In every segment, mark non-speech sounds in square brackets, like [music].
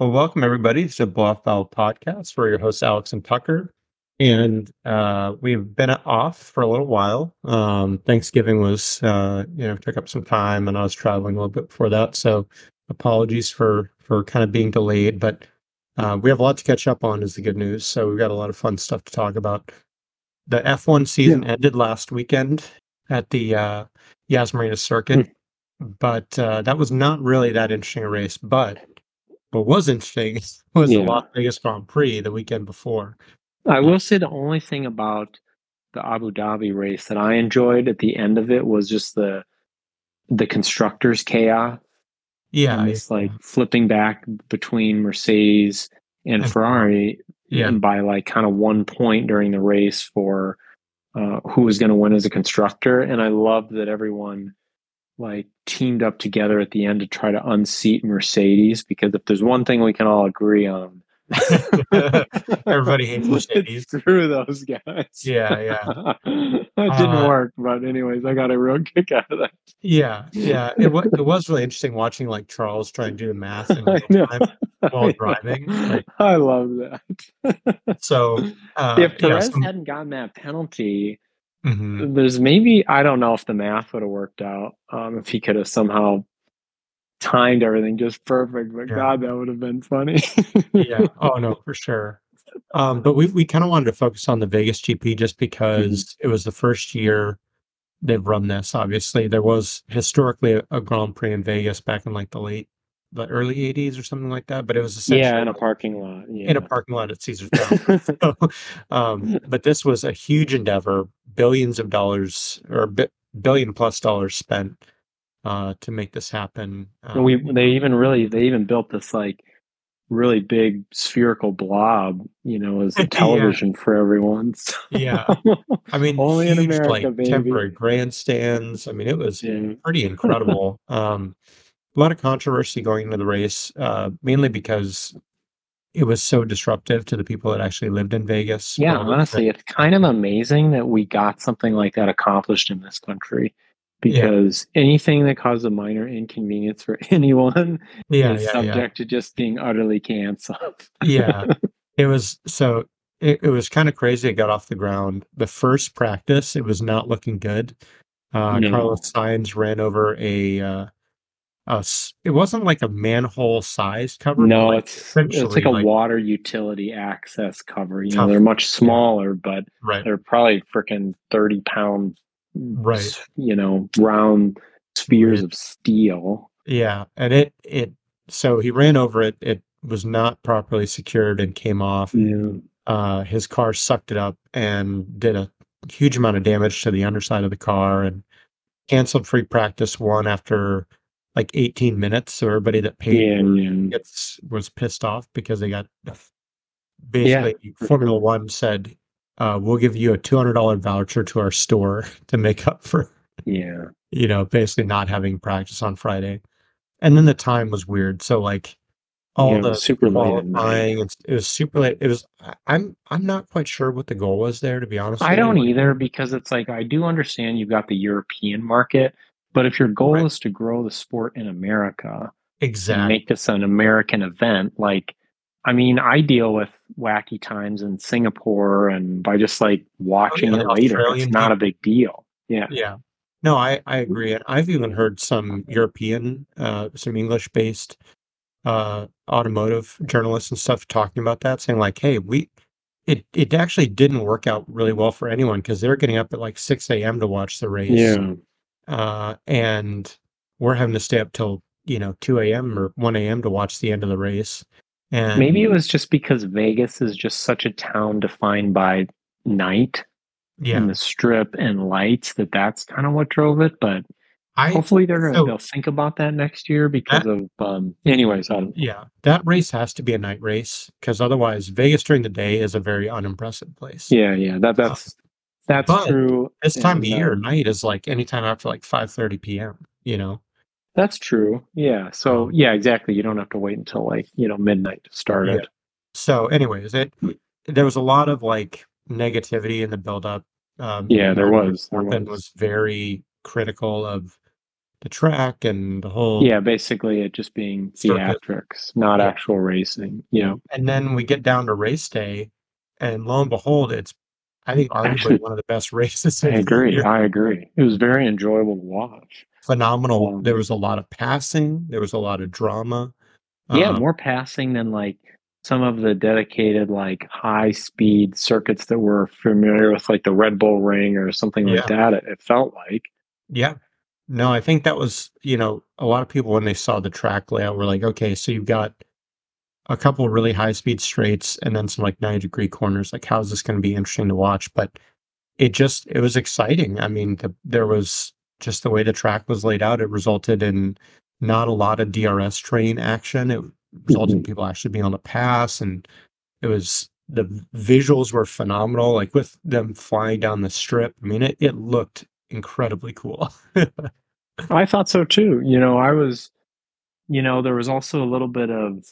Well, welcome everybody to the Bluff Bell podcast. We're your hosts, Alex and Tucker. And uh, we've been off for a little while. Um, Thanksgiving was, uh, you know, took up some time and I was traveling a little bit before that. So apologies for, for kind of being delayed, but uh, we have a lot to catch up on is the good news. So we've got a lot of fun stuff to talk about. The F1 season yeah. ended last weekend at the uh, Yas Marina circuit, mm. but uh, that was not really that interesting a race. But what was interesting [laughs] was yeah. the Las Vegas Grand Prix the weekend before. I will say the only thing about the Abu Dhabi race that I enjoyed at the end of it was just the the constructors chaos. Yeah, it's like flipping back between Mercedes and, and Ferrari, yeah. and by like kind of one point during the race for uh, who was going to win as a constructor. And I love that everyone like teamed up together at the end to try to unseat Mercedes because if there's one thing we can all agree on, [laughs] everybody hates [laughs] Mercedes. Screw those guys. Yeah, yeah. [laughs] that didn't uh, work, but anyways, I got a real kick out of that. Yeah, yeah. It was it was really interesting watching like Charles try and do the math in real time while driving. Like, I love that. so uh, if Perez yeah, some... hadn't gotten that penalty, Mm-hmm. There's maybe I don't know if the math would have worked out um, if he could have somehow timed everything just perfect. But yeah. God, that would have been funny. yeah. [laughs] Oh no, for sure. Um, but we we kind of wanted to focus on the Vegas GP just because mm-hmm. it was the first year they've run this. Obviously, there was historically a, a Grand Prix in Vegas back in like the late the early 80s or something like that but it was essentially yeah in a parking lot yeah. in a parking lot at caesar's [laughs] palace so, um, but this was a huge endeavor billions of dollars or bi- billion plus dollars spent uh, to make this happen um, we they even really they even built this like really big spherical blob you know as a [laughs] television yeah. for everyone [laughs] so. yeah i mean only huge, in america like baby. temporary grandstands i mean it was yeah. pretty incredible um a lot of controversy going into the race, uh, mainly because it was so disruptive to the people that actually lived in Vegas. Yeah, honestly, it's kind of amazing that we got something like that accomplished in this country because yeah. anything that causes a minor inconvenience for [laughs] anyone yeah, is yeah, subject to just being utterly canceled. yeah. [laughs] It was so it, it was kind of crazy. It got off the ground. The first practice, it was not looking good. Uh, no. Carlos Sainz ran over a uh, uh, it wasn't like a manhole size cover. No, like it's it's like a like, water utility access cover. You know, they're much smaller, but right. they're probably freaking thirty pound, right? You know, round spheres right. of steel. Yeah, and it it so he ran over it. It was not properly secured and came off. Yeah. Uh, his car sucked it up and did a huge amount of damage to the underside of the car and canceled free practice one after like 18 minutes. So everybody that paid yeah, gets was pissed off because they got basically yeah. Formula One said, uh, "We'll give you a two hundred dollar voucher to our store [laughs] to make up for yeah, you know, basically not having practice on Friday." And then the time was weird. So like all yeah, the super qualifying, late it was super late. It was. I'm I'm not quite sure what the goal was there. To be honest, I don't either because it's like I do understand you've got the European market but if your goal right. is to grow the sport in America, exactly, make this an American event, like I mean, I deal with wacky times in Singapore, and by just like watching oh, yeah, it later, Australian it's not a big deal. Yeah, yeah. No, I I agree, I've even heard some European, uh, some English based uh, automotive journalists and stuff talking about that, saying like, "Hey, we." It, it actually didn't work out really well for anyone because they're getting up at like 6 a.m. to watch the race. Yeah uh, and we're having to stay up till you know 2 a.m. or 1 a.m. to watch the end of the race. And maybe it was just because Vegas is just such a town defined by night yeah. and the strip and lights that that's kind of what drove it. But I, hopefully they're gonna so they'll think about that next year because that, of um. Anyways, I yeah, that race has to be a night race because otherwise Vegas during the day is a very unimpressive place. Yeah, yeah, that that's that's but true. This time and, of year, uh, night is like anytime after like five thirty p.m. You know. That's true. Yeah. So um, yeah, exactly. You don't have to wait until like you know midnight to start yeah. it. So, anyways, it there was a lot of like negativity in the build up. Um, yeah, there was. There was. was very critical of the track and the whole yeah basically it just being theatrics not yeah. actual racing you know and then we get down to race day and lo and behold it's i think arguably Actually, one of the best [laughs] races i agree. i agree. It was very enjoyable to watch. Phenomenal. Um, there was a lot of passing. There was a lot of drama. Yeah um, more passing than like some of the dedicated like high speed circuits that we're familiar with like the red bull ring or something yeah. like that it, it felt like. Yeah. No, I think that was, you know, a lot of people when they saw the track layout were like, okay, so you've got a couple really high speed straights and then some like 90 degree corners. Like, how's this going to be interesting to watch? But it just, it was exciting. I mean, the, there was just the way the track was laid out, it resulted in not a lot of DRS train action. It resulted in mm-hmm. people actually being on the pass. And it was, the visuals were phenomenal, like with them flying down the strip. I mean, it, it looked incredibly cool. [laughs] I thought so too. You know, I was, you know, there was also a little bit of,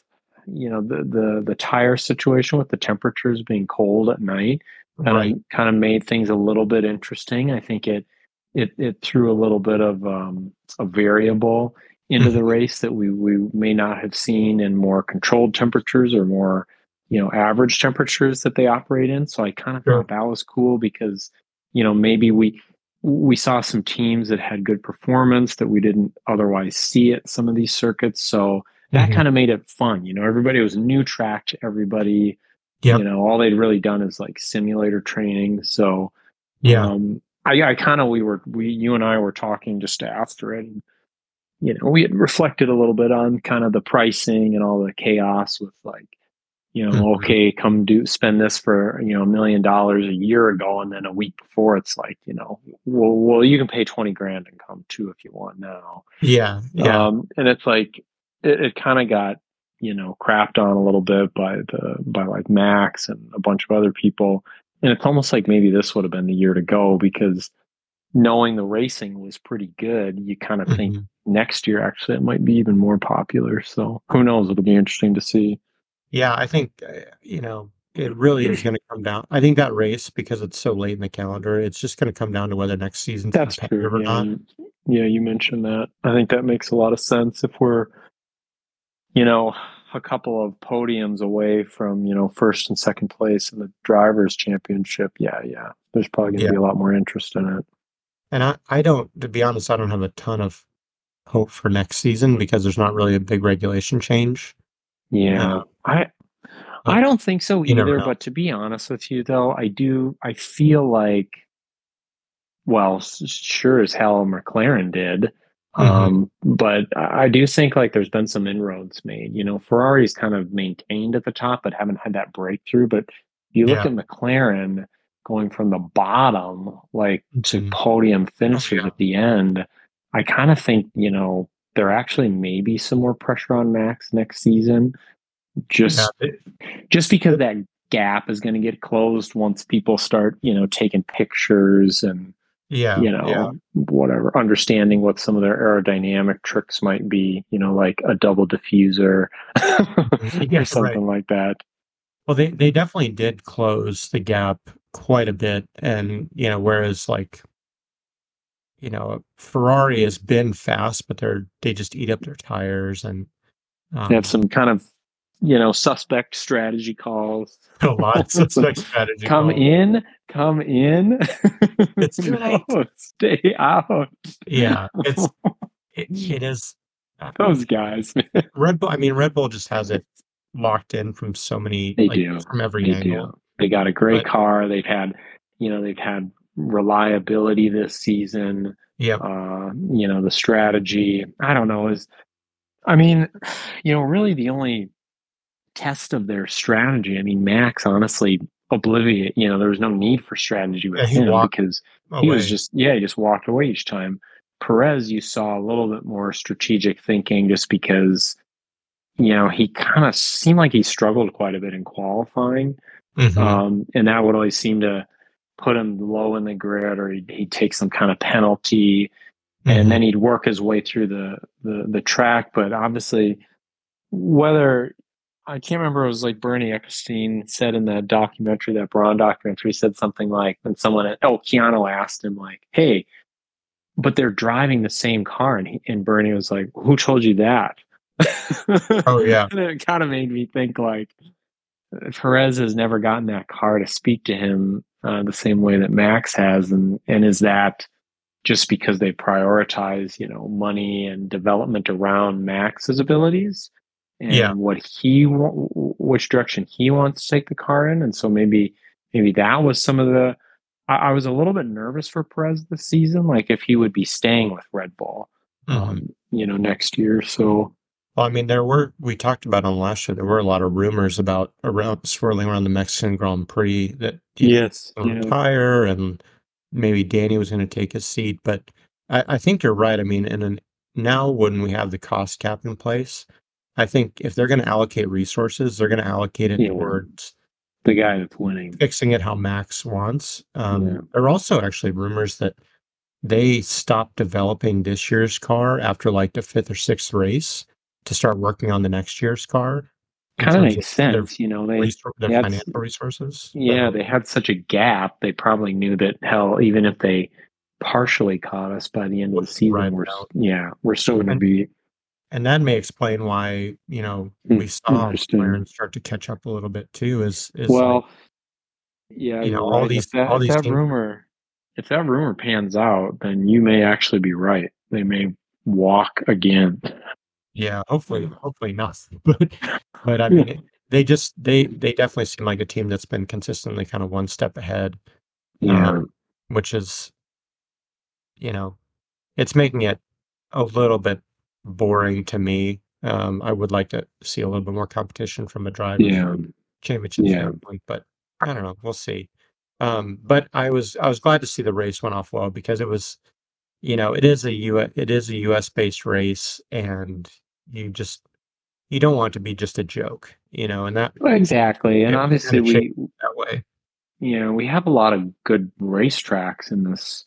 you know, the the the tire situation with the temperatures being cold at night, and right. kind of made things a little bit interesting. I think it it it threw a little bit of um, a variable into the mm-hmm. race that we we may not have seen in more controlled temperatures or more you know average temperatures that they operate in. So I kind of sure. thought that was cool because you know maybe we we saw some teams that had good performance that we didn't otherwise see at some of these circuits. So that mm-hmm. kind of made it fun. You know, everybody was new track to everybody. Yep. You know, all they'd really done is like simulator training. So yeah, um, I, I kind of we were we you and I were talking just after it. And, you know, we had reflected a little bit on kind of the pricing and all the chaos with like you know, mm-hmm. okay, come do spend this for you know a million dollars a year ago, and then a week before it's like, you know, well, well, you can pay twenty grand and come too if you want now. Yeah, yeah. Um, and it's like it, it kind of got you know crapped on a little bit by the by like Max and a bunch of other people, and it's almost like maybe this would have been the year to go because knowing the racing was pretty good, you kind of mm-hmm. think next year actually it might be even more popular. So who knows? It'll be interesting to see. Yeah, I think uh, you know it really is going to come down. I think that race because it's so late in the calendar, it's just going to come down to whether next season's That's true. or yeah. not. Yeah, you mentioned that. I think that makes a lot of sense. If we're, you know, a couple of podiums away from you know first and second place in the drivers' championship, yeah, yeah, there's probably going to yeah. be a lot more interest in it. And I, I don't, to be honest, I don't have a ton of hope for next season because there's not really a big regulation change. Yeah, uh, I I don't think so either. But to be honest with you, though, I do. I feel like, well, sure as hell, McLaren did. Mm-hmm. Um, but I do think like there's been some inroads made. You know, Ferrari's kind of maintained at the top, but haven't had that breakthrough. But you look yeah. at McLaren going from the bottom, like to mm-hmm. podium finishes oh, yeah. at the end. I kind of think you know there actually may be some more pressure on Max next season just yeah. just because that gap is going to get closed once people start you know taking pictures and yeah you know yeah. whatever understanding what some of their aerodynamic tricks might be you know like a double diffuser [laughs] [laughs] or something right. like that well they they definitely did close the gap quite a bit and you know whereas like you know ferrari has been fast but they're they just eat up their tires and um, they have some kind of you know, suspect strategy calls. [laughs] A lot of [laughs] suspect strategy. come calls. in, come in. It's [laughs] no, stay out. Yeah, it's it, it is. Uh, Those guys. Red Bull. I mean, Red Bull just has it locked in from so many. They like, do from every they angle. Do. They got a great but, car. They've had, you know, they've had reliability this season. Yeah. Uh, you know, the strategy. I don't know. Is I mean, [sighs] you know, really the only test of their strategy. I mean, Max honestly obliviate, you know, there was no need for strategy with yeah, him because away. he was just, yeah, he just walked away each time. Perez, you saw a little bit more strategic thinking just because, you know, he kind of seemed like he struggled quite a bit in qualifying. Mm-hmm. Um, and that would always seem to put him low in the grid or he'd, he'd take some kind of penalty mm-hmm. and then he'd work his way through the, the, the track. But obviously, whether I can't remember. It was like Bernie Ecclestone said in that documentary, that Brawn documentary, said something like, when someone, oh, Keanu asked him, like, hey, but they're driving the same car. And, he, and Bernie was like, Who told you that? oh, yeah. [laughs] and it kind of made me think like, Perez has never gotten that car to speak to him uh, the same way that Max has, and and is that just because they prioritize you know money and development around Max's abilities and yeah. what he which direction he wants to take the car in, and so maybe maybe that was some of the. I, I was a little bit nervous for Perez this season, like if he would be staying with Red Bull, mm-hmm. um, you know, next year. So well, I mean, there were we talked about on last year. There were a lot of rumors about around swirling around the Mexican Grand Prix that yes, yeah. retire and maybe Danny was going to take his seat. But I, I think you're right. I mean, and now when we have the cost cap in place, I think if they're going to allocate resources, they're going to allocate it yeah. towards the guy that's winning, fixing it how Max wants. Um, yeah. There are also actually rumors that they stopped developing this year's car after like the fifth or sixth race to start working on the next year's car? Kind of makes sense, you know. They, resor- their they financial resources. Yeah, they had such a gap. They probably knew that hell, even if they partially caught us by the end of the season, right we're yeah, we're still going to be. And that may explain why you know hmm, we saw McLaren start to catch up a little bit too. Is is well, like, yeah, you know all right. these if that, all these that rumor. If that rumor pans out, then you may actually be right. They may walk again. Yeah, hopefully, hopefully not. [laughs] But but I mean, they just they they definitely seem like a team that's been consistently kind of one step ahead. Yeah, um, which is, you know, it's making it a little bit boring to me. Um, I would like to see a little bit more competition from a drive yeah. championship yeah. standpoint, but I don't know. We'll see. Um, but I was I was glad to see the race went off well because it was, you know, it is a U it is a U.S. based race, and you just you don't want to be just a joke, you know, and that exactly. And obviously we that way. You know, we have a lot of good racetracks in this,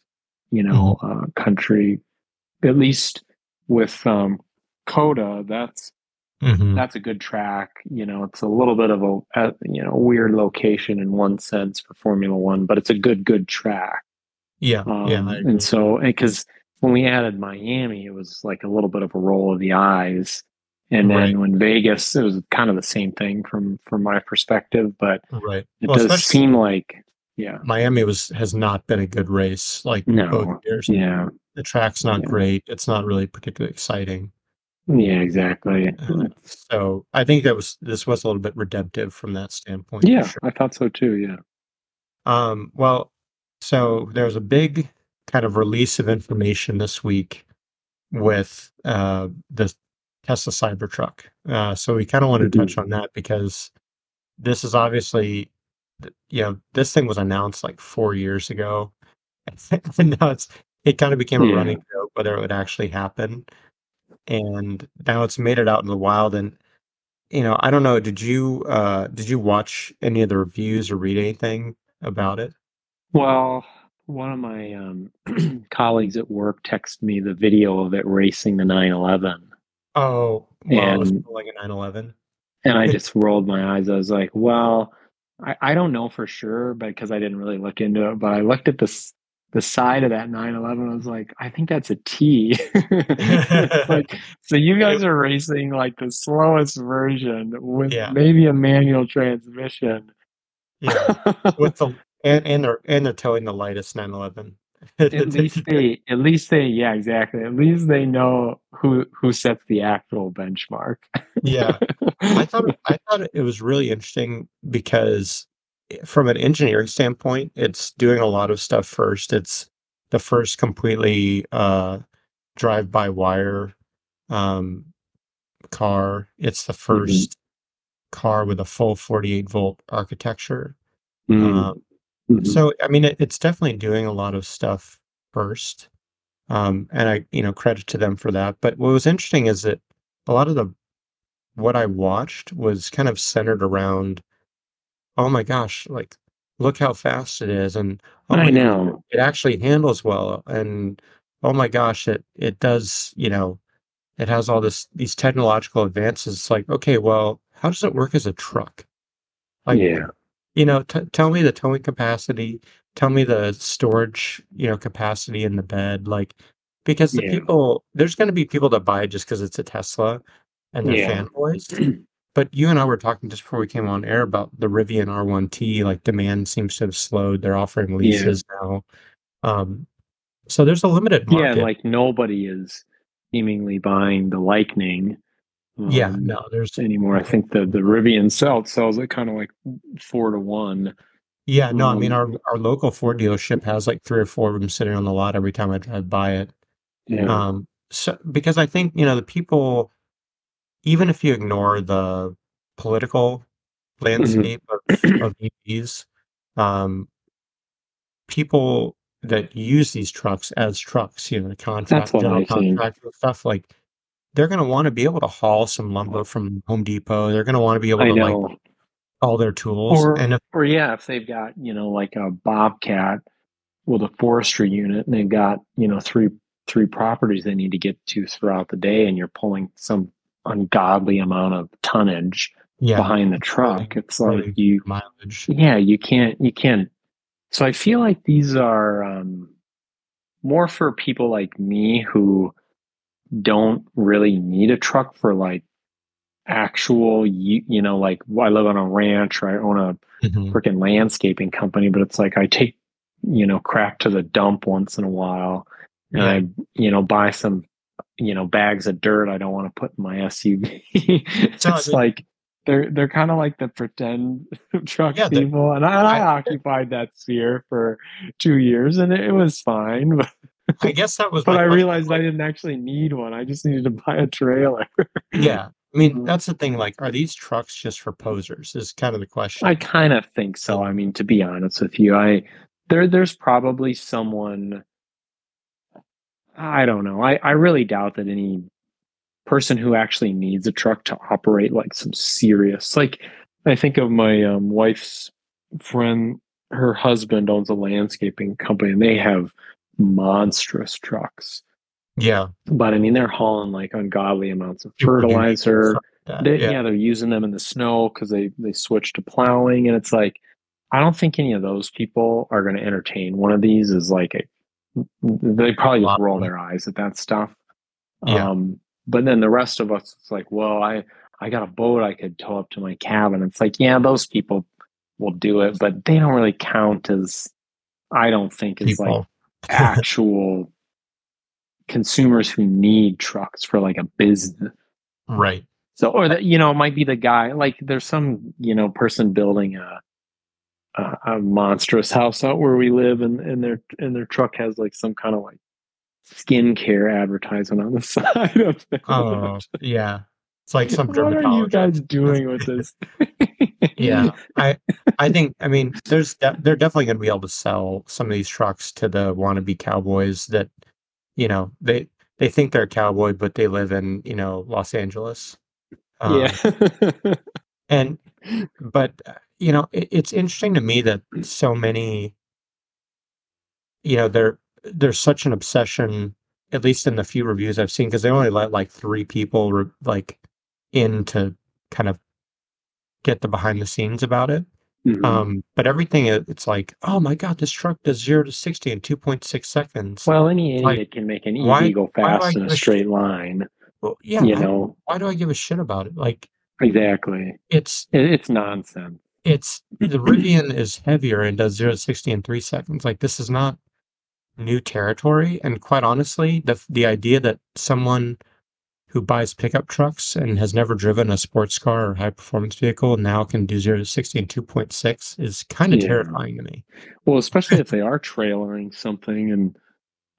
you know, mm-hmm. uh, country. At least with um, COTA, that's mm-hmm. that's a good track. You know, it's a little bit of a, a you know weird location in one sense for Formula One, but it's a good good track. Yeah, um, yeah. And so because when we added Miami, it was like a little bit of a roll of the eyes. And then right. when Vegas, it was kind of the same thing from from my perspective. But right, it well, does seem like yeah, Miami was has not been a good race like no, both years. Yeah, the track's not yeah. great. It's not really particularly exciting. Yeah, exactly. Uh, so I think that was this was a little bit redemptive from that standpoint. Yeah, sure. I thought so too. Yeah. Um. Well, so there was a big kind of release of information this week with uh, the Tesla Cybertruck. Uh, so we kind of want to touch on that because this is obviously, you know, this thing was announced like four years ago, [laughs] and now it's it kind of became a running joke whether it would actually happen, and now it's made it out in the wild. And you know, I don't know. Did you uh, did you watch any of the reviews or read anything about it? Well, one of my um, [clears throat] colleagues at work texted me the video of it racing the 911. Oh, well, and like a 911. And I [laughs] just rolled my eyes. I was like, well, I, I don't know for sure, but because I didn't really look into it, but I looked at this the side of that 911 I was like, I think that's a T. [laughs] like, [laughs] so you guys are racing like the slowest version with yeah. maybe a manual transmission. Yeah. [laughs] with the and and they're and they're towing the lightest 911. at least they, at least they, yeah, exactly. At least they know who who sets the actual benchmark. yeah, I thought I thought it was really interesting because from an engineering standpoint, it's doing a lot of stuff first. It's the first completely uh, drive-by-wire um, car. It's the 1st mm-hmm. car with a full 48 volt architecture. Mm-hmm. Um, Mm-hmm. So, I mean, it, it's definitely doing a lot of stuff first. Um, and I, you know, credit to them for that. But what was interesting is that a lot of the what I watched was kind of centered around, oh my gosh, like look how fast it is, and oh I know it actually handles well, and oh my gosh, it it does, you know, it has all this these technological advances. It's like, okay, well, how does it work as a truck? Like, yeah you know, t- tell me the towing capacity, tell me the storage, you know, capacity in the bed. Like, because the yeah. people there's going to be people that buy it just because it's a Tesla and they're yeah. fanboys. [clears throat] But you and I were talking just before we came on air about the Rivian R1T. Like demand seems to have slowed. They're offering leases yeah. now. Um, so there's a limited market. Yeah, like nobody is seemingly buying the Lightning. Um, yeah, no, there's anymore. I think the the Rivian Celt sells it kind of like four to one. Yeah, no, um, I mean um, our our local Ford dealership has like three or four of them sitting on the lot every time I drive by it. Yeah. Um, so because I think you know the people, even if you ignore the political mm-hmm. landscape mm-hmm. of, [clears throat] of EVs, um, people that use these trucks as trucks, you know, the contract, general contract stuff like they're going to want to be able to haul some lumber from Home Depot. They're going to want to be able to like all their tools. Or, and if, or yeah, if they've got you know like a bobcat with a forestry unit, and they've got you know three three properties they need to get to throughout the day, and you're pulling some ungodly amount of tonnage yeah. behind the truck. It's like you mileage. Yeah, you can't you can't so I feel like these are um, more for people like me who don't really need a truck for like actual, you, you know, like I live on a ranch or I own a mm-hmm. freaking landscaping company, but it's like I take, you know, crap to the dump once in a while and yeah. I, you know, buy some, you know, bags of dirt I don't want to put in my SUV. [laughs] it's like, they're they're kind of like the pretend [laughs] truck yeah, people, and I, I, I, occupied that sphere for two years, and it, it was fine. [laughs] But I guess that was. but I realized like, I didn't actually need one. I just needed to buy a trailer. yeah, I mean mm-hmm. that's the thing. Like, are these trucks just for posers? Is kind of the question. I kind of think so. I mean, to be honest with you, I there there's probably someone. I don't know. I, I really doubt that any person who actually needs a truck to operate like some serious like i think of my um, wife's friend her husband owns a landscaping company and they have monstrous trucks yeah but i mean they're hauling like ungodly amounts of fertilizer they, yeah. yeah. they're using them in the snow because they they switch to plowing and it's like i don't think any of those people are going to entertain one of these is like a they probably just roll their eyes at that stuff yeah. um but then the rest of us, it's like, well, I I got a boat I could tow up to my cabin. It's like, yeah, those people will do it, but they don't really count as I don't think as people. like [laughs] actual consumers who need trucks for like a business. Right. So, or that, you know, it might be the guy, like there's some, you know, person building a, a, a monstrous house out where we live and, and their, and their truck has like some kind of like skincare advertisement on the [laughs] side of it. Oh, yeah. It's like some dermatologist. [laughs] What are you guys doing with this? yeah, [laughs] I, I think. I mean, there's de- they're definitely going to be able to sell some of these trucks to the wannabe cowboys that, you know, they they think they're a cowboy, but they live in you know Los Angeles. Um, yeah. and, but you know, it, it's interesting to me that so many, you know, they're there's such an obsession, at least in the few reviews I've seen, because they only let like three people re- like in to kind of get the behind the scenes about it. Mm-hmm. Um, but everything it's like, oh my god, this truck does zero to sixty in two point six seconds. Well, any idiot like, can make an EV go fast in a straight line. Well, yeah, you know, why do I give a shit about it? Like, exactly, it's it's nonsense. It's the Rivian is heavier and does zero to sixty in three seconds. Like, this is not new territory. And quite honestly, the the idea that someone who buys pickup trucks and has never driven a sports car or high performance vehicle now can do zero to sixty in two point six is kind of yeah. terrifying to me. Well, especially if they are trailering something and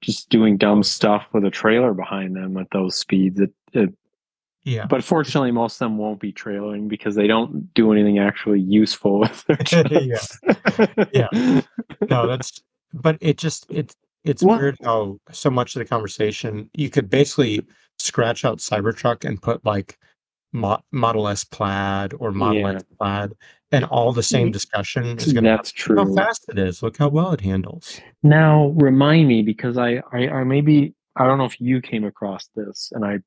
just doing dumb stuff with a trailer behind them at those speeds. It, it yeah. But fortunately, most of them won't be trailering because they don't do anything actually useful with their trucks. [laughs] yeah. yeah. No, [laughs] that's but it just it it's what? weird how so much of the conversation you could basically scratch out Cybertruck and put like Mo- Model S Plaid or Model yeah. X Plaid, and all the same mm-hmm. discussion is going to. That's true. How fast it is! Look how well it handles. Now remind me because I, I, I maybe I don't know if you came across this, and I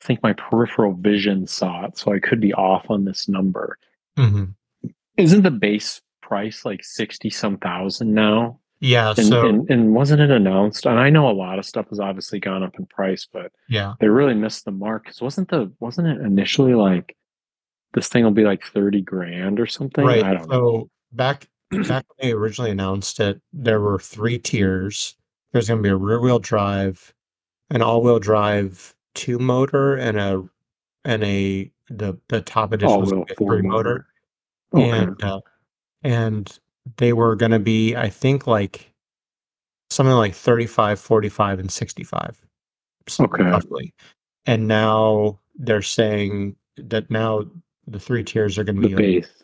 think my peripheral vision saw it, so I could be off on this number. Mm-hmm. Isn't the base price like sixty some thousand now? Yeah. And, so and, and wasn't it announced? And I know a lot of stuff has obviously gone up in price, but yeah, they really missed the mark. Cause wasn't the wasn't it initially like this thing will be like thirty grand or something? right. I don't So know. back back when they originally announced it, there were three tiers. There's going to be a rear wheel drive, an all wheel drive two motor, and a and a the the top edition was a three motor. Okay. and uh, and they were going to be i think like something like 35 45 and 65 s- Okay. roughly and now they're saying that now the three tiers are going to the be like, base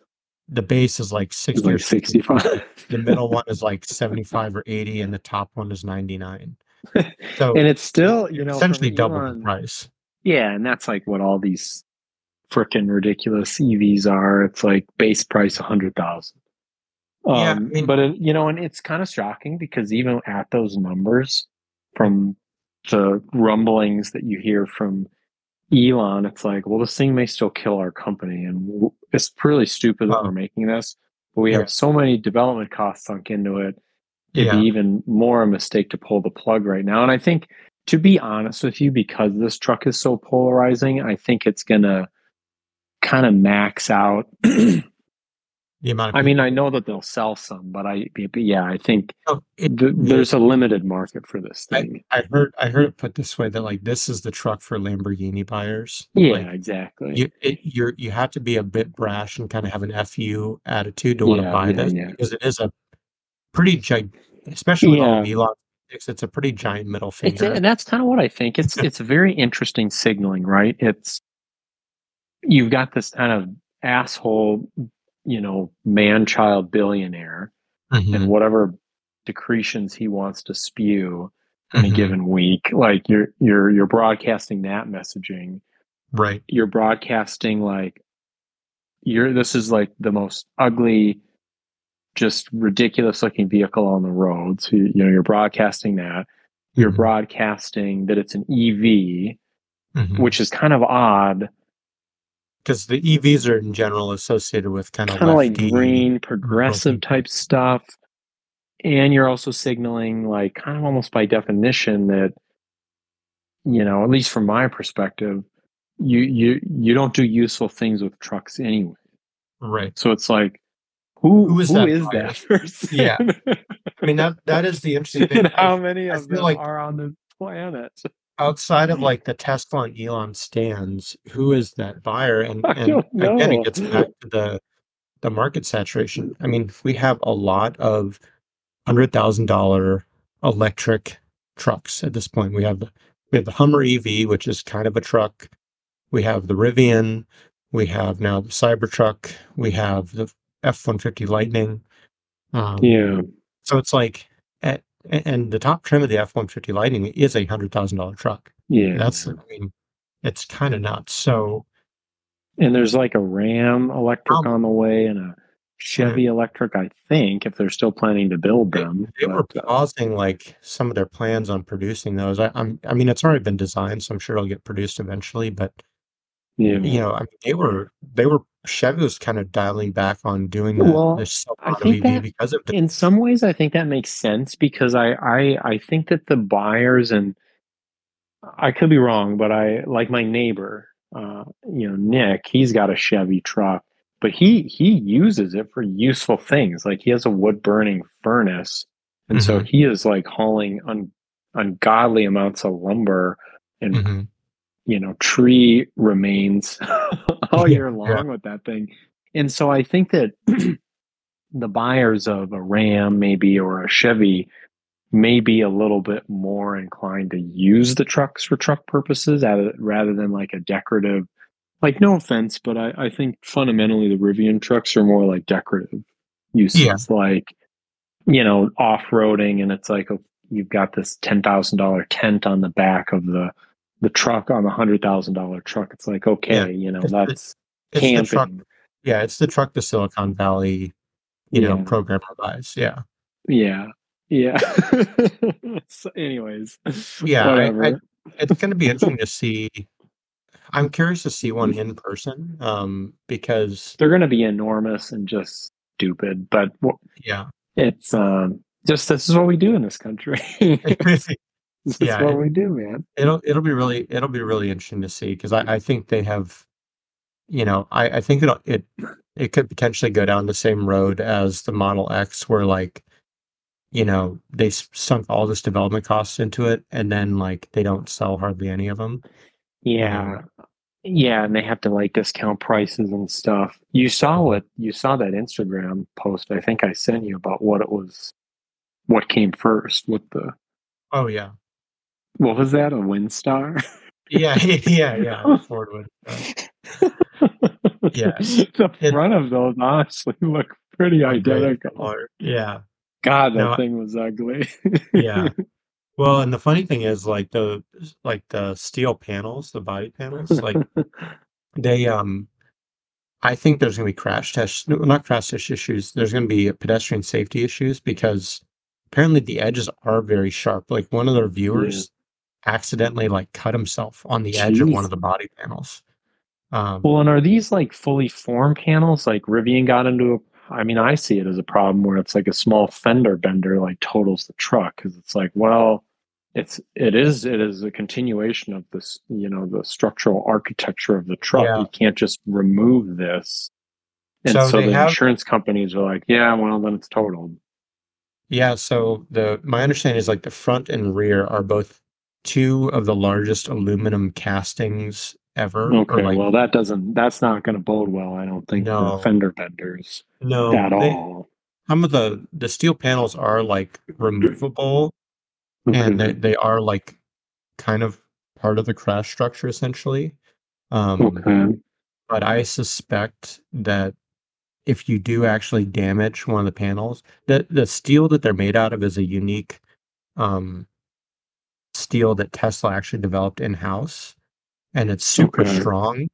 the base is like is 60 or like sixty 65 five. the middle [laughs] one is like 75 or 80 and the top one is 99 [laughs] so and it's still, you know, essentially double the price Yeah, and that's like what all these freaking ridiculous EVs are. It's like base price a hundred thousand. Um, Yeah, I mean- but it, you know, and it's kind of shocking because even at those numbers, from the rumblings that you hear from Elon, it's like, well, this thing may still kill our company, and it's really stupid that Oh. we're making this. But we Yeah. have so many development costs sunk into it. It'd yeah be even more a mistake to pull the plug right now. And I think, to be honest with you, because this truck is so polarizing, I think it's gonna kind of max out. [clears throat] the amount of I mean, I know that they'll sell some, but I, but yeah, I think people- it, th- there's a limited market for this thing. I heard I heard it put this way that like this is the truck for Lamborghini buyers. Yeah, Like, exactly. you it, you're you have to be a bit brash and kind of have an fu attitude to want to Yeah, buy yeah, this because it is a pretty gig, especially with all Yeah. Elon. It's, a pretty giant middle finger. and that's kind of what I think. It's it's very interesting signaling, right? It's you've got this kind of asshole, you know, man child billionaire Mhm, and whatever decretions he wants to spew in a mhm, given week. Like you're you're you're broadcasting that messaging. right. You're broadcasting like you're this is like the most ugly, just ridiculous looking vehicle on the road. So you, you know you're broadcasting that. You're Mhm, broadcasting that it's an EV, mhm. which is kind of odd, because the EVs are in general associated with kind of kind of like green, progressive type stuff. And you're also signaling, like, kind of almost by definition, that you know, at least from my perspective, you you you don't do useful things with trucks anyway. Right. So it's like, who Who is who that is that person? Yeah. [laughs] I mean that that is the interesting thing. [laughs] how many I of them like- are on the planet? outside of like the Tesla and Elon stands, who is that buyer? And and again, it gets back to the the market saturation. I mean, we have a lot of hundred thousand dollar electric trucks at this point. We have the we have the Hummer EV, which is kind of a truck. We have the Rivian. We have now the Cybertruck. We have the F one fifty Lightning. Um, Yeah, So it's like, at, and the top trim of the F one fifty Lightning is a hundred thousand dollar truck. yeah. That's, I mean, it's kind of nuts. So, And there's like a Ram electric Um, on the way and a Chevy electric, I think, if they're still planning to build them. they were But, uh, pausing like some of their plans on producing those. I, I'm, I mean, it's already been designed, so I'm sure it'll get produced eventually. But yeah. you know, I mean, they were, they were Chevy was kind of dialing back on doing the, Well, this I think that- because of the, In some ways, I think that makes sense because I, I, I think that the buyers and I could be wrong, but I like my neighbor, uh, you know, Nick. He's got a Chevy truck, but he he uses it for useful things. Like he has a wood burning furnace, and so Mhm. he is like hauling un, ungodly amounts of lumber and Mhm. You know tree remains [laughs] all year long with that thing and so i think that [clears throat] the buyers of a ram maybe or a chevy may be a little bit more inclined to use the trucks for truck purposes rather, rather than like a decorative like no offense but I, I think fundamentally the rivian trucks are more like decorative uses Yeah. like you know off-roading and it's like a, you've got this $10000 tent on the back of the the truck on the hundred thousand dollar truck. It's like okay, Yeah. you know that's the camping. Yeah, it's the truck the Silicon Valley, you know, Yeah. programmer buys. Yeah. Yeah, yeah. [laughs] so anyways, Yeah, I- I- it's going to be [laughs] interesting to see. I'm curious to see one in person, um, because They're going to be enormous and just stupid, but yeah, it's um just this is what we do in this country. [laughs] this yeah, is what it, we do, man. It'll it'll be really it'll be really interesting to see because I, I think they have, you know, I I think it it it could potentially go down the same road as the Model X, where like, you know, they sunk all this development costs into it, and then like they don't sell hardly any of them. Yeah, yeah, and they have to like discount prices and stuff. You saw what you saw that Instagram post I think I sent you about what it was what came first with the Oh yeah. What was that? A Windstar? yeah, [laughs] yeah, yeah. [laughs] Ford Windstar. yeah. [laughs] The front of those honestly look pretty identical. Yeah. God, that no, thing was ugly. yeah. Well, and the funny thing is, like the like the steel panels, the body panels, like they um, I think there's going to be crash test, not crash test issues. There's going to be pedestrian safety issues because apparently the edges are very sharp. Like one of their viewers yeah. Accidentally like cut himself on the Jeez. edge of one of the body panels. Um, well, and are these like fully formed panels? Like Rivian got into a I mean, I see it as a problem where it's like a small fender bender like totals the truck because it's like, well, it's it is it is a continuation of this, you know, the structural architecture of the truck. Yeah. You can't just remove this. And so, so the have, insurance companies are like, yeah, well, then it's totaled. Yeah. So the my understanding is like the front and rear are both two of the largest aluminum castings ever. Okay, like, well that doesn't that's not going to bode well. I don't think no, for fender benders. No, at they, all. Some of the the steel panels are like removable, okay. and they, they are like kind of part of the crash structure essentially. Um, okay. But I suspect that if you do actually damage one of the panels, the the steel that they're made out of is a unique um, steel that Tesla actually developed in house and it's super okay. strong.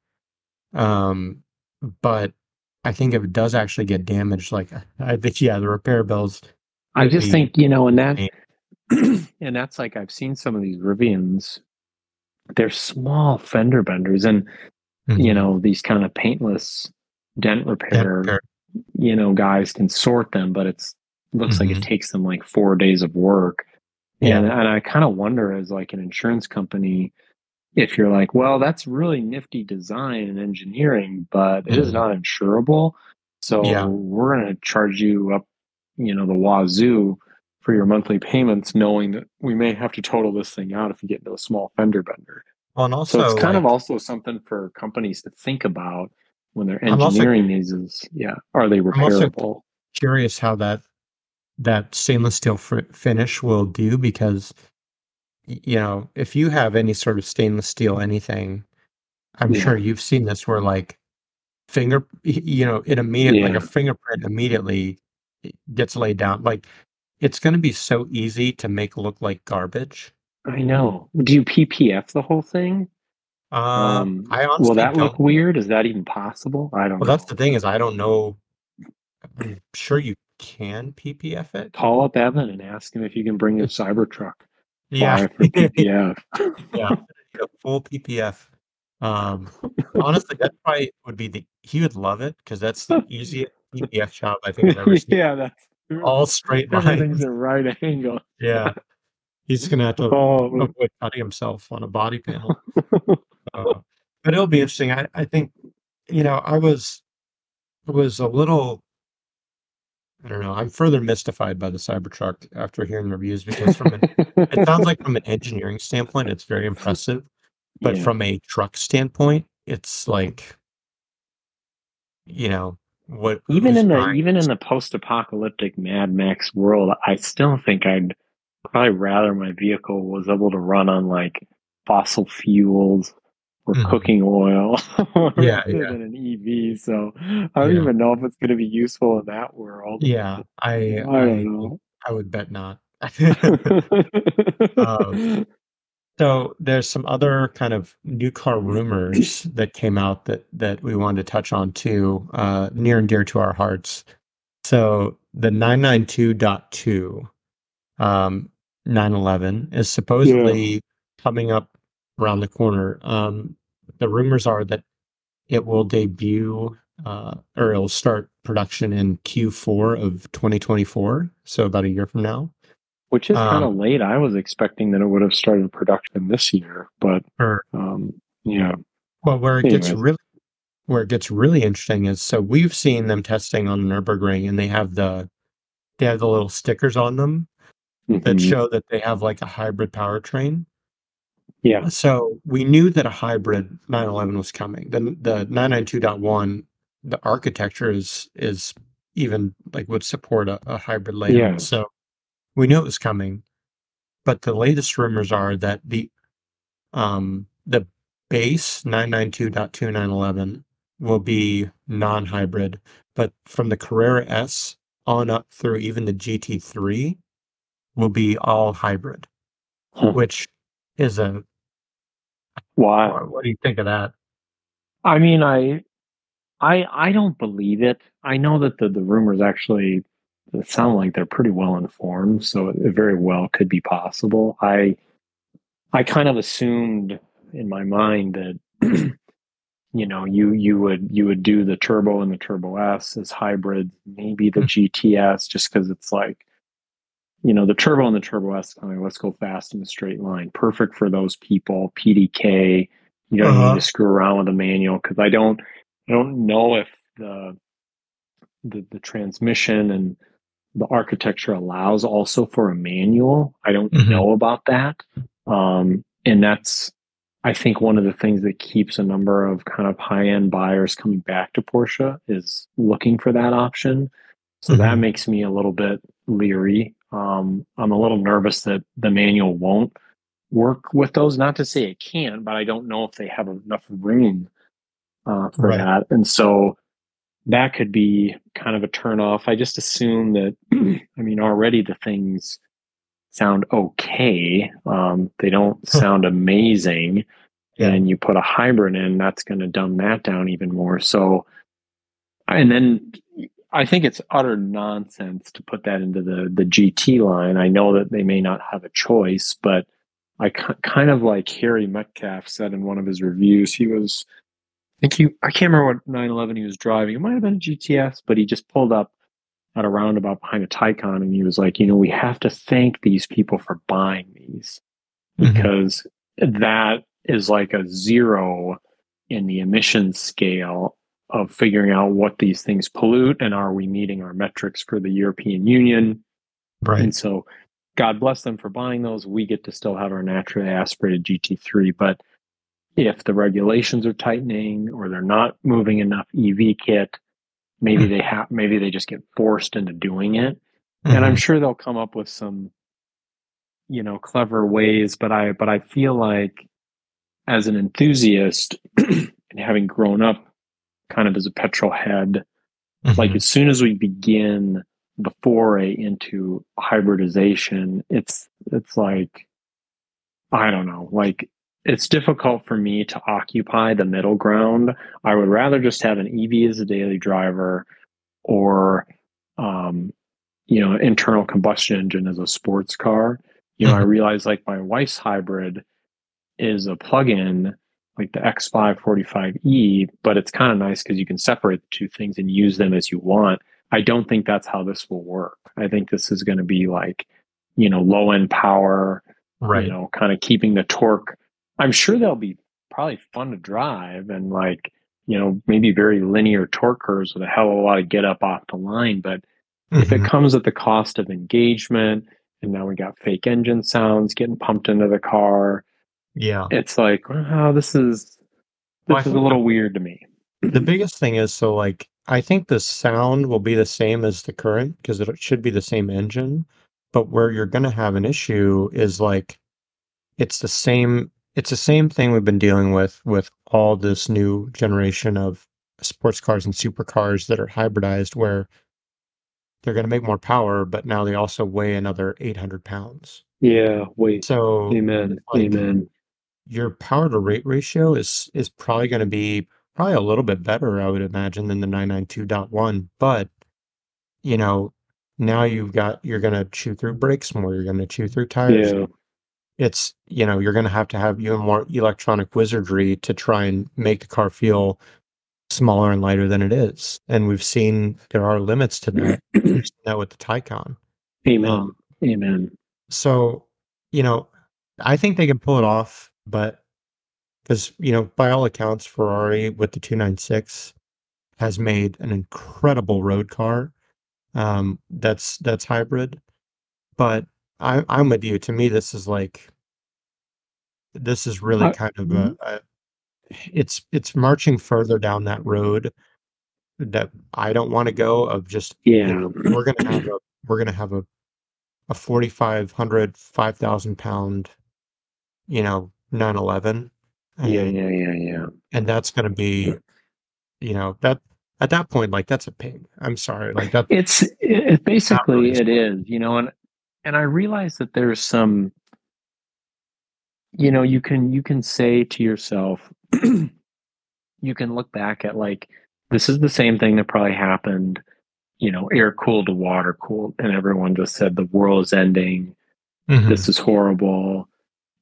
Um, but I think if it does actually get damaged, like [laughs] I think, yeah, the repair bills. I just be, think you know, and that, [clears throat] and that's like I've seen some of these Rivians. They're small fender benders, and mm-hmm. you know these kind of paintless dent repair, You know, guys can sort them, but it's looks mm-hmm. like it mm-hmm. takes them like four days of work. Yeah. And, and I kind of wonder as like an insurance company, if you're like, well, that's really nifty design and engineering, but it mm-hmm. is not insurable. So yeah. we're going to charge you up, you know, the wazoo for your monthly payments, knowing that we may have to total this thing out if you get into a small fender bender. Well, and also, so it's kind like, of also something for companies to think about when they're engineering these. Is yeah, are they repairable? curious how that that stainless steel f- finish will do because you know, if you have any sort of stainless steel anything, I'm yeah. sure you've seen this where like finger, you know, it immediately yeah. like a fingerprint immediately gets laid down. Like it's going to be so easy to make look like garbage. I know. Do you PPF the whole thing? Um, um I honestly will that look weird? Is that even possible? I don't. Well, know. that's the thing is I don't know. I'm sure you can PPF it. Call up Evan and ask him if you can bring a Cybertruck. Yeah. PPF. [laughs] yeah. Full PPF. Um, honestly, that probably would be the, he would love it because that's the [laughs] easiest PPF job I think I've ever seen. yeah. That's all straight lines. Everything's a right angle. Yeah. He's going to have to [laughs] oh, avoid cutting himself on a body panel. uh, but it'll be interesting. I, I think, you know, I was, was a little I don't know. I'm further mystified by the Cybertruck after hearing the reviews because from an, it [laughs] sounds like from an engineering standpoint, it's very impressive, but yeah. from a truck standpoint, it's like, you know, what even in the even in the post-apocalyptic Mad Max world, I still think I'd probably rather my vehicle was able to run on like fossil fuels or mm-hmm. cooking oil [laughs] yeah, yeah. than an EV. So I don't yeah. even know if it's going to be useful in that world. Yeah, I I, I, I would bet not. [laughs] um, [laughs] so there's some other kind of new car rumors that came out that that we wanted to touch on too, uh, near and dear to our hearts. So the 992.2 um, 911 is supposedly yeah. coming up around the corner. Um, the rumors are that it will debut uh, or it'll start production in Q4 of 2024, so about a year from now. Which is um, kind of late. I was expecting that it would have started production this year, but or, um, yeah. Well, where it Anyways. gets really where it gets really interesting is so we've seen them testing on the Nurburgring, and they have the they have the little stickers on them mm-hmm. that show that they have like a hybrid powertrain. Yeah. So we knew that a hybrid 911 was coming. The the 992.1, the architecture is is even like would support a, a hybrid layout. Yeah. So we knew it was coming. But the latest rumors are that the um the base 992.2911 will be non-hybrid, but from the Carrera S on up through even the GT3 will be all hybrid, huh. which is a why? What do you think of that? I mean, I, I, I don't believe it. I know that the the rumors actually sound like they're pretty well informed, so it very well could be possible. I, I kind of assumed in my mind that. [clears throat] you know, you you would you would do the turbo and the turbo S as hybrids, maybe the mm-hmm. GTS, just because it's like you know, the turbo and the turbo S, I mean, let's go fast in a straight line. Perfect for those people. PDK. You don't uh-huh. need to screw around with a manual because I don't, I don't know if the, the the transmission and the architecture allows also for a manual. I don't mm-hmm. know about that, um, and that's I think one of the things that keeps a number of kind of high end buyers coming back to Porsche is looking for that option. So mm-hmm. that makes me a little bit leery um, I'm a little nervous that the manual won't work with those. Not to say it can, but I don't know if they have enough room uh, for right. that. And so that could be kind of a turnoff. I just assume that, [clears throat] I mean, already the things sound okay. Um, they don't sound amazing. Yeah. And you put a hybrid in, that's going to dumb that down even more. So, and then I think it's utter nonsense to put that into the the GT line. I know that they may not have a choice, but I kind of like Harry Metcalfe said in one of his reviews. He was, I think he, I can't remember what 911 he was driving. It might have been a GTS, but he just pulled up at a roundabout behind a Taycan, and he was like, you know, we have to thank these people for buying these mm-hmm. because that is like a zero in the emission scale of figuring out what these things pollute and are we meeting our metrics for the European Union. Right. And so God bless them for buying those. We get to still have our naturally aspirated GT3. But if the regulations are tightening or they're not moving enough EV kit, maybe mm-hmm. they have maybe they just get forced into doing it. Mm-hmm. And I'm mm-hmm. sure they'll come up with some, you know, clever ways, but I but I feel like as an enthusiast [clears throat] and having grown up kind of as a petrol head. Mm-hmm. Like as soon as we begin the foray into hybridization, it's it's like I don't know, like it's difficult for me to occupy the middle ground. I would rather just have an EV as a daily driver or um, you know, internal combustion engine as a sports car. You know, mm-hmm. I realize like my wife's hybrid is a plug-in like the X545E, but it's kind of nice because you can separate the two things and use them as you want. I don't think that's how this will work. I think this is going to be like, you know, low end power, right. you know, kind of keeping the torque. I'm sure they'll be probably fun to drive and like, you know, maybe very linear torque curves with a hell of a lot of get up off the line. But mm-hmm. if it mm-hmm. comes at the cost of engagement, and now we got fake engine sounds getting pumped into the car, yeah. It's like, oh, this is this well, is a little weird to me. The biggest thing is so like I think the sound will be the same as the current because it should be the same engine, but where you're going to have an issue is like it's the same it's the same thing we've been dealing with with all this new generation of sports cars and supercars that are hybridized where they're going to make more power, but now they also weigh another 800 pounds. Yeah, wait. So, amen, like, amen your power to rate ratio is is probably going to be probably a little bit better, I would imagine, than the 992.1. But you know, now you've got you're going to chew through brakes more. You're going to chew through tires. Yeah. It's you know you're going to have to have even more electronic wizardry to try and make the car feel smaller and lighter than it is. And we've seen there are limits to that. that with the Taycan. Amen. Um, Amen. So, you know, I think they can pull it off, but because, you know, by all accounts, Ferrari with the 296 has made an incredible road car um, that's that's hybrid. But I, I'm with you. To me, this is like this is really kind of a, mm-hmm. a it's it's marching further down that road that I don't want to go of just yeah you know, we're gonna have [clears throat] a we're gonna have a a 4500 5000 pound you know 911 yeah yeah yeah yeah. and that's gonna be you know that at that point like that's a pig i'm sorry like that it's it, basically it is you know and and i realize that there's some you know you can you can say to yourself [clears throat] you can look back at like this is the same thing that probably happened you know air cooled to water cooled and everyone just said the world is ending mm-hmm. this is horrible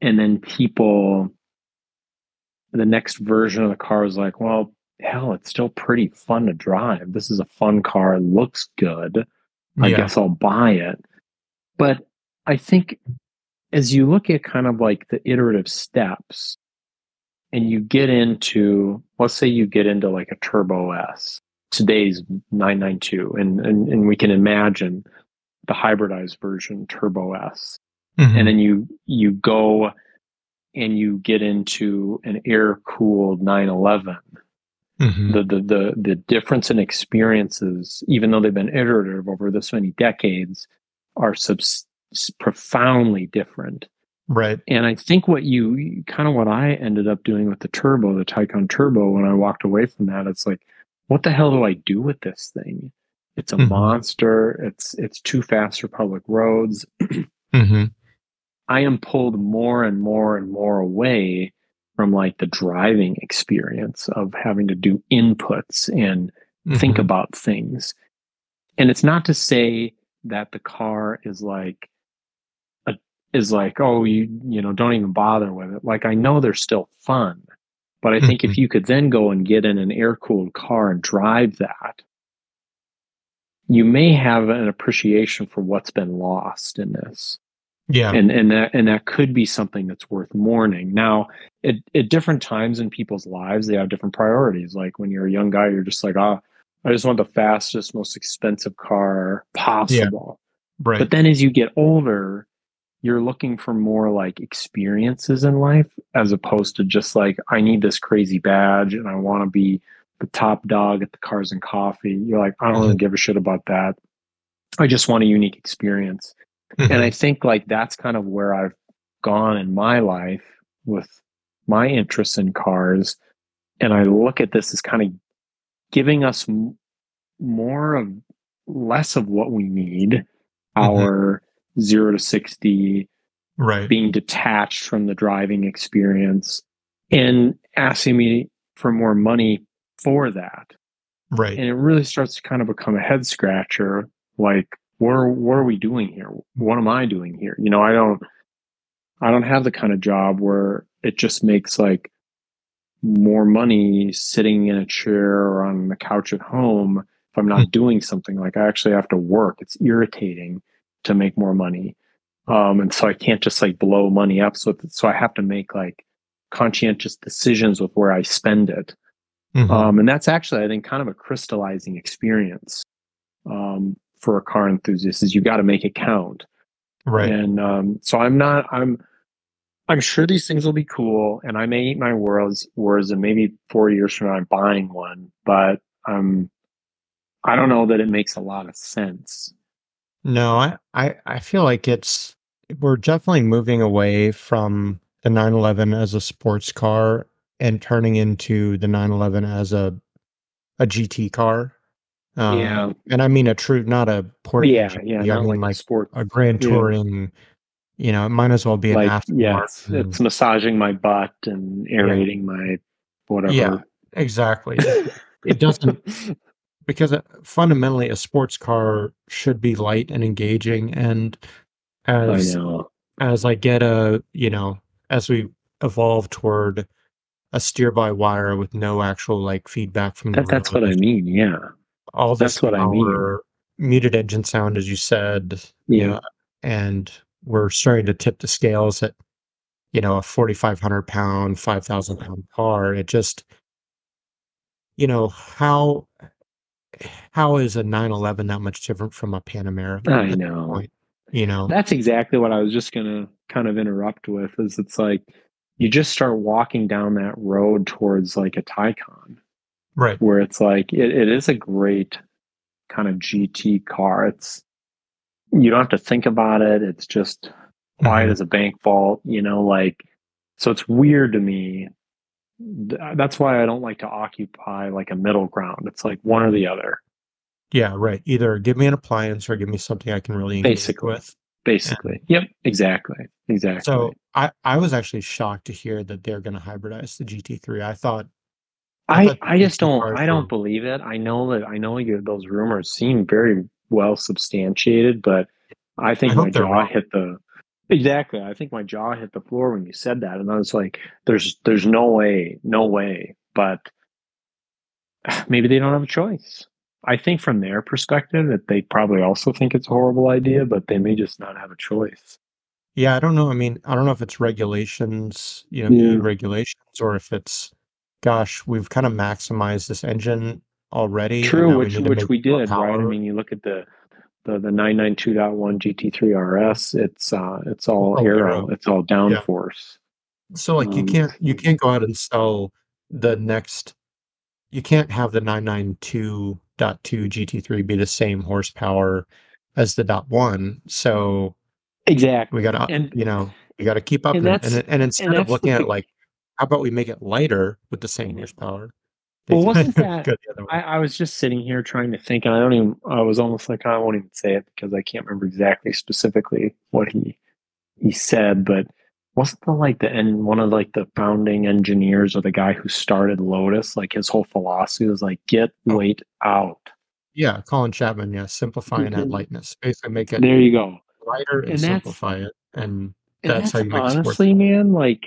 and then people the next version of the car is like well hell it's still pretty fun to drive. This is a fun car. It looks good. I yeah. guess i'll buy it. But i think as you look at kind of like the iterative steps and you get into let's say you get into like a turbo s today's 992 and and, and we can imagine the hybridized version turbo s mm-hmm. and then you you go and you get into an air cooled 911 mm-hmm. the, the the the difference in experiences even though they've been iterative over this many decades are subs- profoundly different Right. And I think what you kind of what I ended up doing with the turbo, the Taycan turbo, when I walked away from that, it's like, what the hell do I do with this thing? It's a mm-hmm. monster. It's it's too fast for public roads. [clears throat] mm-hmm. I am pulled more and more and more away from like the driving experience of having to do inputs and mm-hmm. think about things. And it's not to say that the car is like is like, oh, you you know, don't even bother with it. Like I know they're still fun, but I think mm-hmm. if you could then go and get in an air cooled car and drive that, you may have an appreciation for what's been lost in this. Yeah. And and that and that could be something that's worth mourning. Now, at, at different times in people's lives, they have different priorities. Like when you're a young guy, you're just like, ah, oh, I just want the fastest, most expensive car possible. Yeah. Right. But then as you get older, you're looking for more like experiences in life as opposed to just like I need this crazy badge and I want to be the top dog at the cars and coffee. You're like, I don't really mm-hmm. give a shit about that. I just want a unique experience. Mm-hmm. And I think like that's kind of where I've gone in my life with my interest in cars. And I look at this as kind of giving us more of less of what we need, mm-hmm. our zero to 60, right. being detached from the driving experience and asking me for more money for that. Right. And it really starts to kind of become a head scratcher. Like, where, what are we doing here? What am I doing here? You know, I don't, I don't have the kind of job where it just makes like more money sitting in a chair or on the couch at home if I'm not hmm. doing something. Like I actually have to work. It's irritating to make more money. Um, and so I can't just like blow money up. So, so I have to make like conscientious decisions with where I spend it. Mm-hmm. Um, and that's actually, I think, kind of a crystallizing experience um, for a car enthusiast is you got to make it count. Right. And um, so I'm not, I'm, I'm sure these things will be cool and I may eat my words, words and maybe four years from now I'm buying one, but um, I don't know that it makes a lot of sense. No, I, I, I feel like it's we're definitely moving away from the 911 as a sports car and turning into the 911 as a a GT car. Um, yeah, and I mean a true, not a port. Yeah, yeah, I mean like, sport, a grand touring. Yeah. You know, it might as well be like, an yeah, it's, it's, massaging my butt and aerating yeah. my whatever. Yeah, exactly. it doesn't [laughs] because uh, fundamentally a sports car should be light and engaging and as I as I get a you know as we evolve toward a steer by wire with no actual like feedback from the that, that's what I mean. Yeah. All this that's what I mean. Muted engine sound, as you said. Yeah. Uh, and we're starting to tip the scales at, you know, a 4,500 pound, 5,000 pound car. It just, you know, how, how is a 911 that much different from a Panamera? I know. You know, that's exactly what I was just going to kind of interrupt with is it's like, you just start walking down that road towards like a Taycan. Right. Where it's like, it, it is a great kind of GT car. It's, you don't have to think about it. It's just quiet mm-hmm. as a bank vault, you know, like, so it's weird to me. That's why I don't like to occupy like a middle ground. It's like one or the other. Yeah, right. Either give me an appliance or give me something I can really basically with. Basically. Yeah. Yep. Exactly. Exactly. So I, I was actually shocked to hear that they're going to hybridize the GT3. I thought. I, I, just don't I don't believe it. I know that I know you, those rumors seem very well substantiated, but I think I my jaw wrong. hit the exactly. I think my jaw hit the floor when you said that, and I was like, "There's there's no way, no way." But [sighs] maybe they don't have a choice. I think from their perspective that they probably also think it's a horrible idea, but they may just not have a choice. Yeah, I don't know. I mean, I don't know if it's regulations, you know, yeah. regulations, or if it's, gosh, we've kind of maximized this engine already. True, which we which we did, right? I mean, you look at the the the nine nine two point one GT3 RS. It's uh, it's all oh, aero. It's all downforce. Yeah. So like, um, you can't you can't go out and sell the next. You can't have the 992 dot two GT3 be the same horsepower as the dot one. So exactly, we got to you know we got to keep up and, and, and, and instead of looking at like how about we make it lighter with the same mm-hmm. horsepower? Well, [laughs] wasn't that? I, I, was just sitting here trying to think, and I don't even. I was almost like I won't even say it because I can't remember exactly specifically what he he said, but wasn't the like the and one of like the founding engineers or the guy who started Lotus, like his whole philosophy was like get oh. weight out. Yeah, Colin Chapman, yeah, simplify and add mm-hmm. lightness. Basically make it there you go. Lighter and, and simplify it. And that's, and that's how you make honestly, man, like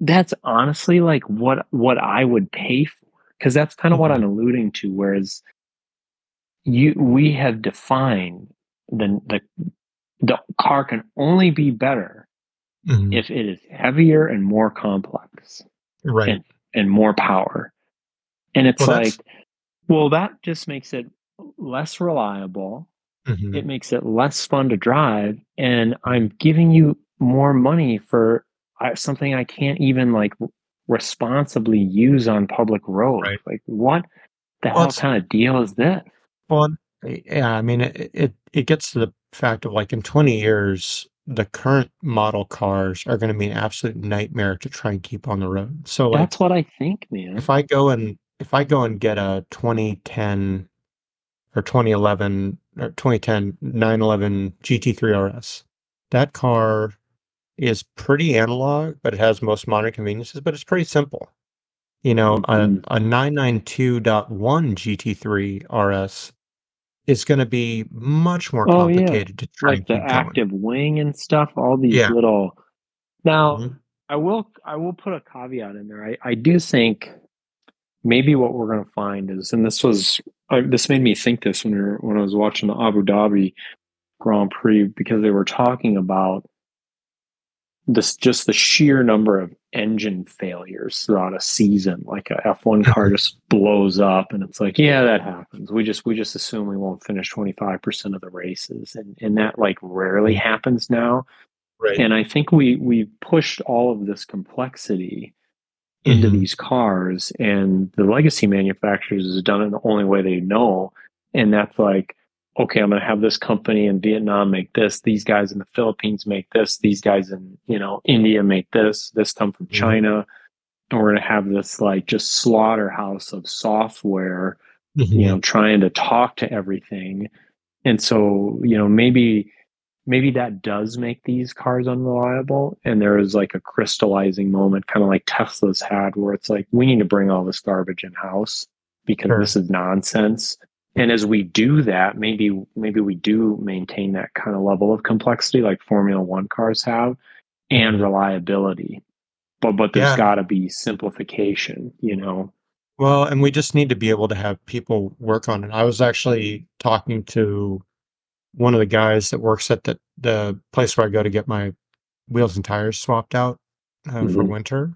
that's honestly like what what I would pay for. Because that's kind of mm-hmm. what I'm alluding to. Whereas you we have defined the the the car can only be better mm-hmm. if it is heavier and more complex. Right. And, and more power. And it's well, like, well, that just makes it less reliable. Mm-hmm. It makes it less fun to drive. And I'm giving you more money for uh, something I can't even like responsibly use on public roads. Right. Like, what the well, hell kind of deal is this? Well, yeah, I mean, it, it, it gets to the fact of like in 20 years, the current model cars are going to be an absolute nightmare to try and keep on the road. So like, that's what I think, man. If I go and if I go and get a 2010 or 2011 or 2010 911 GT3 RS, that car is pretty analog, but it has most modern conveniences, but it's pretty simple. You know, mm-hmm. a, a 992.1 GT3 RS is going to be much more oh, complicated yeah. to try like the active going. wing and stuff all these yeah. little now mm-hmm. i will i will put a caveat in there i, I do think maybe what we're going to find is and this was I, this made me think this when we were, when i was watching the abu dhabi grand prix because they were talking about this just the sheer number of engine failures throughout a season like a f1 [laughs] car just blows up and it's like yeah that happens. We just we just assume we won't finish 25% of the races and and that like rarely happens now. Right. And i think we we pushed all of this complexity into mm-hmm. these cars and the legacy manufacturers has done it the only way they know. And that's like okay, I'm going to have this company in Vietnam make this. These guys in the Philippines make this. These guys in, you know, India make this. This come from mm-hmm. China. And we're going to have this like just slaughterhouse of software, mm-hmm. you know, trying to talk to everything. And so, you know, maybe, maybe that does make these cars unreliable. And there is like a crystallizing moment, kind of like Tesla's had, where it's like, we need to bring all this garbage in house because sure. this is nonsense and as we do that maybe maybe we do maintain that kind of level of complexity like formula one cars have and reliability but but there's yeah. got to be simplification, you know. Well, and we just need to be able to have people work on it. I was actually talking to one of the guys that works at the the place where I go to get my wheels and tires swapped out uh, mm-hmm. for winter,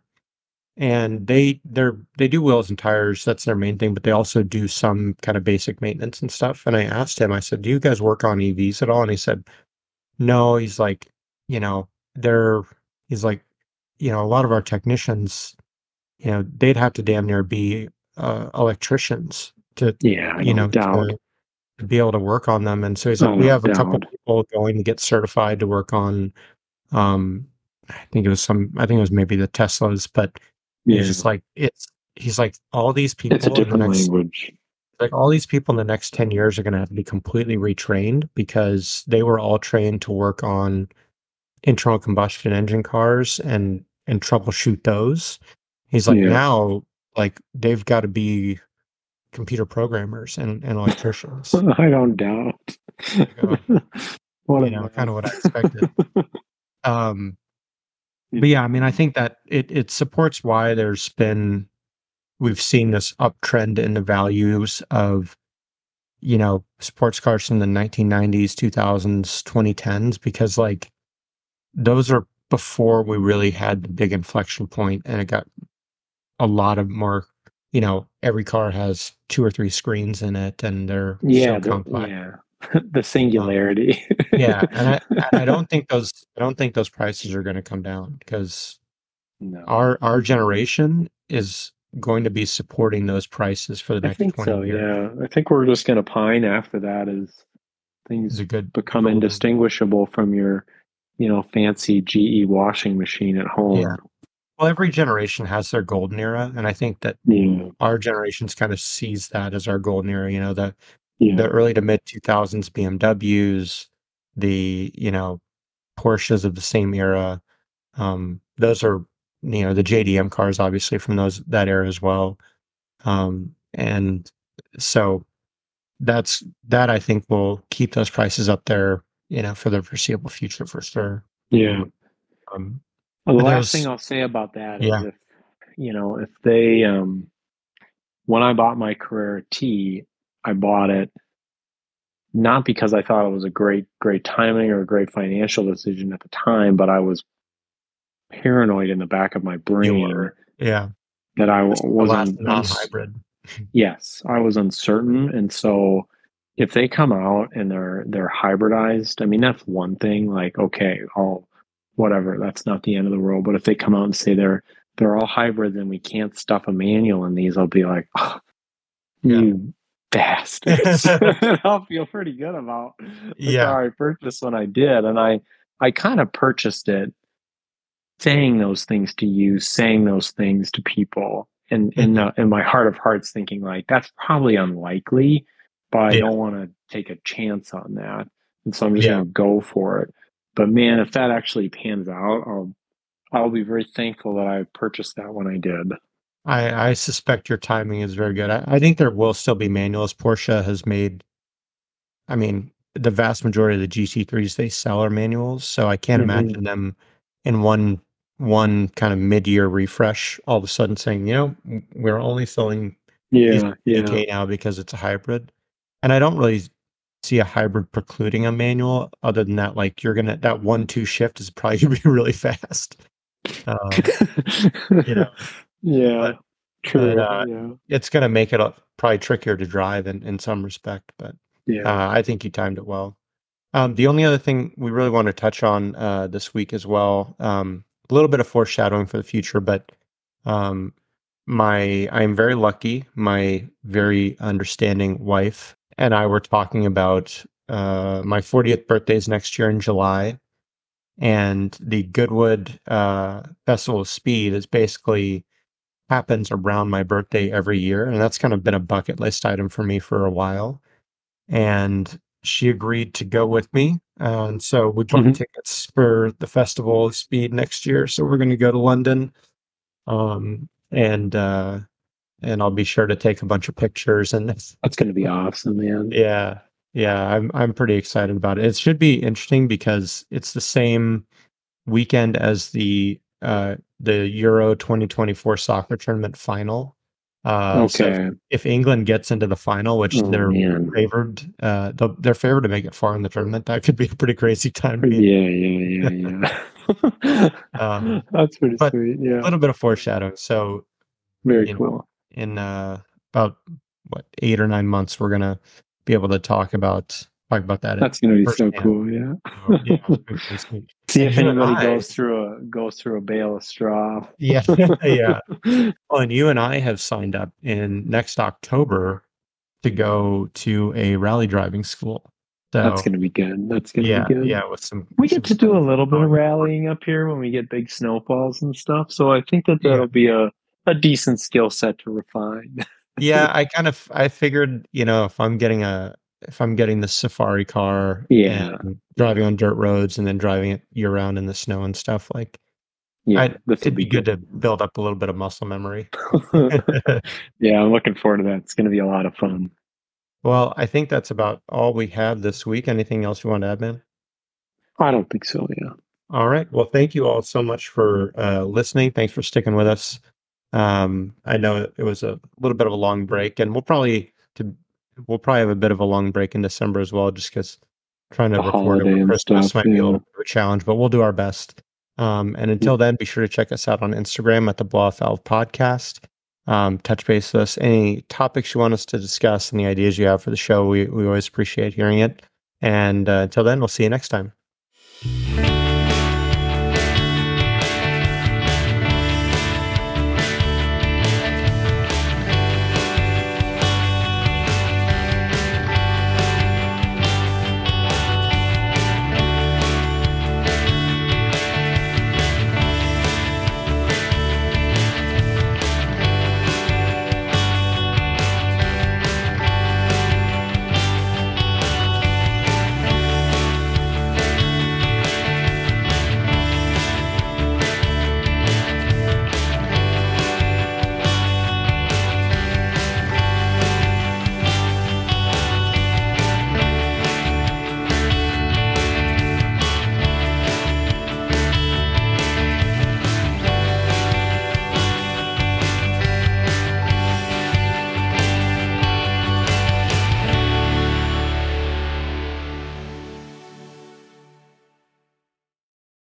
and they they're they do wheels and tires. That's their main thing, but they also do some kind of basic maintenance and stuff. And I asked him, I said, "Do you guys work on EVs at all?" And he said, "No." He's like, you know, they're he's like, you know, a lot of our technicians, you know, they'd have to damn near be uh, electricians to, yeah, you know, to, to, be able to work on them. And so he's like, we have a couple people going to get certified to work on, um, I think it was some, I think it was maybe the Teslas, but yeah. he's like, it's, he's like, all these people, it's a different next, language. Like all these people in the next 10 years are going to have to be completely retrained because they were all trained to work on internal combustion engine cars and and troubleshoot those. He's like, yeah. now like they've got to be computer programmers and, and electricians. [laughs] I don't doubt. [laughs] what you know, kind of what I expected. [laughs] um, but yeah, I mean, I think that it it supports why there's been we've seen this uptrend in the values of you know sports cars from the 1990s, 2000s, 2010s because like those are before we really had the big inflection point and it got a lot of more you know every car has two or three screens in it and they're yeah so the, yeah [laughs] the singularity um, yeah and [laughs] I, I don't think those i don't think those prices are going to come down because no. our our generation is going to be supporting those prices for the next I think 20 so, years. Yeah, I think we're just going to pine after that as things good become indistinguishable from your you know, fancy GE washing machine at home. Yeah. Well, every generation has their golden era, and I think that yeah. our generations kind of sees that as our golden era. You know, the yeah. the early to mid two thousands BMWs, the you know Porsches of the same era. Um, those are you know the JDM cars, obviously from those that era as well. Um, and so that's that I think will keep those prices up there you know, for the foreseeable future for sure. Yeah. Um, well, the last thing I'll say about that yeah. is if, you know, if they, um, when I bought my Carrera T, I bought it not because I thought it was a great, great timing or a great financial decision at the time, but I was paranoid in the back of my brain. Yeah. That I wasn't non-hybrid. yes, I was uncertain, and so if they come out and they're they're hybridized, I mean that's one thing. Like, okay, all whatever, that's not the end of the world. But if they come out and say they're they're all hybrid and we can't stuff a manual in these, I'll be like, oh, yeah. you bastards. [laughs] [laughs] I'll feel pretty good about yeah. I purchased when I did. And I I kind of purchased it saying those things to you, saying those things to people. And in, mm-hmm. in, in my heart of hearts thinking like that's probably unlikely but I yeah. don't want to take a chance on that. And so I'm just yeah. going to go for it. But man, if that actually pans out, I'll I'll be very thankful that I purchased that when I did. I, I suspect your timing is very good. I, I think there will still be manuals. Porsche has made, I mean, the vast majority of the GT3s they sell are manuals, so I can't mm-hmm. imagine them in one one kind of mid year refresh all of a sudden saying, you know, we're only selling yeah, yeah. now because it's a hybrid and I don't really see a hybrid precluding a manual other than that like you're gonna that one two shift is probably gonna be [laughs] really fast um, you know yeah but, true but, uh, yeah. it's gonna make it probably trickier to drive in, in some respect but yeah uh, i think you timed it well um, the only other thing we really want to touch on uh, this week as well um, a little bit of foreshadowing for the future but um, my i'm very lucky my very understanding wife and I were talking about uh, my 40th birthday is next year in July, and the Goodwood uh, Festival of Speed is basically happens around my birthday every year, and that's kind of been a bucket list item for me for a while. And she agreed to go with me, and so we bought mm-hmm. tickets for the Festival of Speed next year. So we're going to go to London, um, and uh, and I'll be sure to take a bunch of pictures. And [laughs] that's going to be awesome, man. Yeah, yeah, I'm I'm pretty excited about it. It should be interesting because it's the same weekend as the uh, the Euro 2024 soccer tournament final. Uh, okay. So if, if, England gets into the final, which oh, they're man. favored, uh, they're favored to make it far in the tournament. That could be a pretty crazy time. Yeah, yeah, yeah, yeah. [laughs] um, [laughs] That's pretty sweet. Yeah, a little bit of foreshadowing. So very cool. Know, in uh, about what eight or nine months, we're gonna be able to talk about talk about that. That's to be so cool. Yeah. Oh, yeah See if anybody goes through a goes through a bale of straw. [laughs] yeah, [laughs] yeah. Well, and you and I have signed up in next October to go to a rally driving school. So, That's going to be good. That's going to yeah, be good. Yeah, with some. We get to do a little bit of rallying up here when we get big snowfalls and stuff. So I think that that'll yeah. be a a decent skill set to refine. yeah, [laughs] I kind of I figured you know if I'm getting a if I'm getting the safari car, yeah, driving on dirt roads and then driving it year round in the snow and stuff, like, yeah, it'd be good. good to build up a little bit of muscle memory. [laughs] [laughs] yeah, I'm looking forward to that. It's going to be a lot of fun. Well, I think that's about all we have this week. Anything else you want to add, man? I don't think so. Yeah. All right. Well, thank you all so much for uh, listening. Thanks for sticking with us. Um, I know it was a little bit of a long break, and we'll probably we'll probably have a bit of a long break in December as well, just because trying to the record over Christmas stuff, might yeah. be a little bit of a challenge, but we'll do our best. Um, and until then, be sure to check us out on Instagram at the Blow Valve Podcast. Um, touch base with us. Any topics you want us to discuss, any ideas you have for the show, we, we always appreciate hearing it. And uh, until then, we'll see you next time.